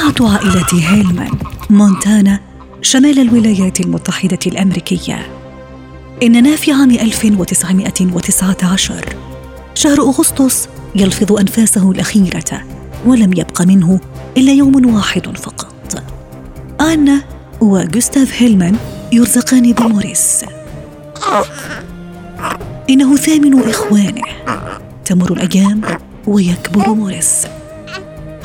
عائلة هيلمان مونتانا شمال الولايات المتحدة الأمريكية. إننا في عام 1919 شهر أغسطس يلفظ أنفاسه الأخيرة ولم يبق منه إلا يوم واحد فقط. آنا وغوستاف هيلمان يرزقان بموريس. إنه ثامن إخوانه. تمر الأيام ويكبر موريس.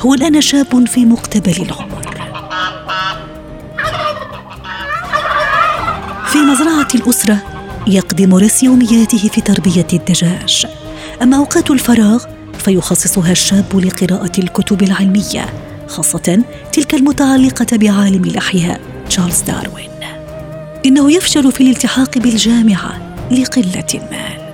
هو الآن شاب في مقتبل العمر. في مزرعة الأسرة يقضي موريس يومياته في تربية الدجاج. أما أوقات الفراغ فيخصصها الشاب لقراءة الكتب العلمية خاصة تلك المتعلقة بعالم الأحياء تشارلز داروين. إنه يفشل في الالتحاق بالجامعة لقلة المال.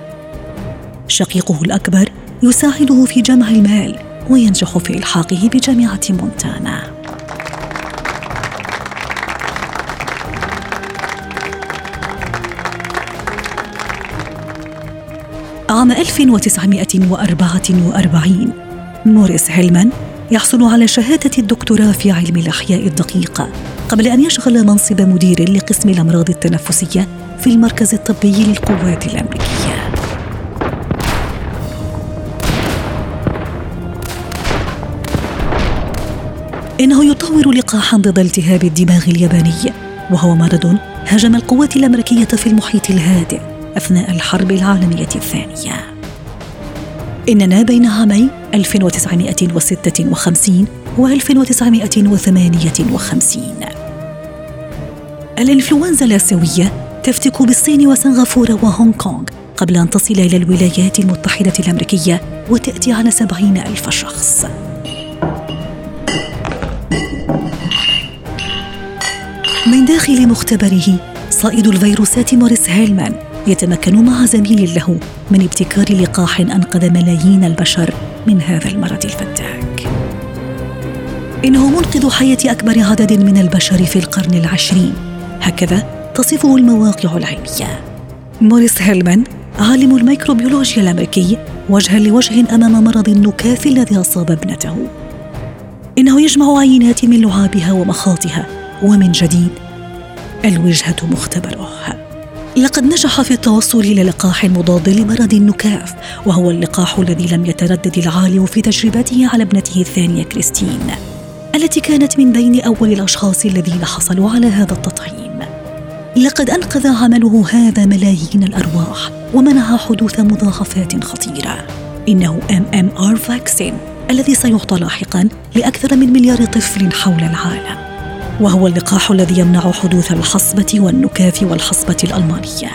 شقيقه الأكبر يساعده في جمع المال وينجح في إلحاقه بجامعة مونتانا. عام 1944 موريس هيلمان يحصل على شهادة الدكتوراه في علم الأحياء الدقيقة قبل أن يشغل منصب مدير لقسم الأمراض التنفسية في المركز الطبي للقوات الأمريكية. إنه يطور لقاحا ضد التهاب الدماغ الياباني وهو مرض هاجم القوات الأمريكية في المحيط الهادئ أثناء الحرب العالمية الثانية. إننا بين عامي 1956 و 1958 الإنفلونزا الآسيوية تفتك بالصين وسنغافورة وهونغ كونغ قبل أن تصل إلى الولايات المتحدة الأمريكية وتأتي على سبعين ألف شخص. من داخل مختبره صائد الفيروسات موريس هيلمان يتمكن مع زميل له من ابتكار لقاح أنقذ ملايين البشر من هذا المرض الفتاك إنه منقذ حياة أكبر عدد من البشر في القرن العشرين. هكذا تصفه المواقع العلمية. موريس هيلمان عالم الميكروبيولوجيا الأمريكي وجها لوجه أمام مرض النكاف الذي أصاب ابنته. إنه يجمع عينات من لعابها ومخاطها ومن جديد الوجهة مختبره لقد نجح في التوصل إلى لقاح مضاد لمرض النكاف وهو اللقاح الذي لم يتردد العالم في تجربته على ابنته الثانية كريستين التي كانت من بين أول الأشخاص الذين حصلوا على هذا التطعيم. لقد أنقذ عمله هذا ملايين الأرواح ومنع حدوث مضاعفات MMR vaccine الذي سيعطى لاحقا لأكثر من مليار طفل حول العالم. وهو اللقاح الذي يمنع حدوث الحصبة والنكاف والحصبة الألمانية.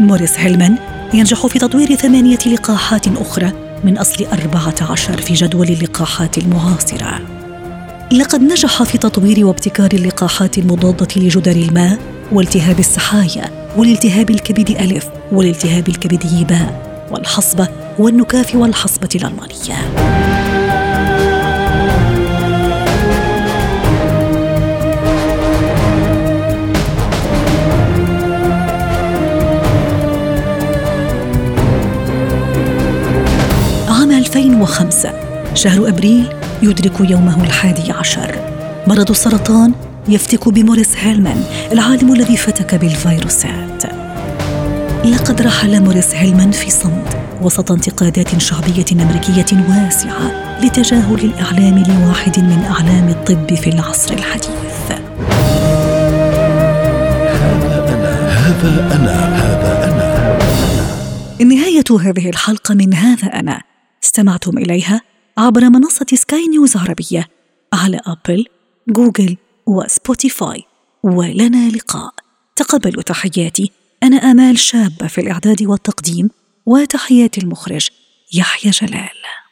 موريس هيلمان ينجح في تطوير ثمانية لقاحات أخرى من أصل أربعة عشر في جدول اللقاحات المعاصرة. لقد نجح في تطوير وابتكار اللقاحات المضادة لجدر الماء والتهاب السحايا والالتهاب الكبد ألف والالتهاب الكبدي باء والحصبة والنكاف والحصبة الألمانية. 2005 شهر أبريل يدرك يومه الحادي عشر. مرض السرطان يفتك بموريس هيلمان العالم الذي فتك بالفيروسات. لقد رحل موريس هيلمان في صمت وسط انتقادات شعبية أمريكية واسعة لتجاهل الإعلام لواحد من أعلام الطب في العصر الحديث. هذا أنا هذا أنا هذا أنا. نهاية هذه الحلقة من هذا أنا. استمعتم إليها عبر منصة سكاي نيوز عربية على أبل، جوجل وسبوتيفاي ولنا لقاء. تقبلوا تحياتي. أنا آمال شابة في الإعداد والتقديم وتحيات المخرج يحيى جلال.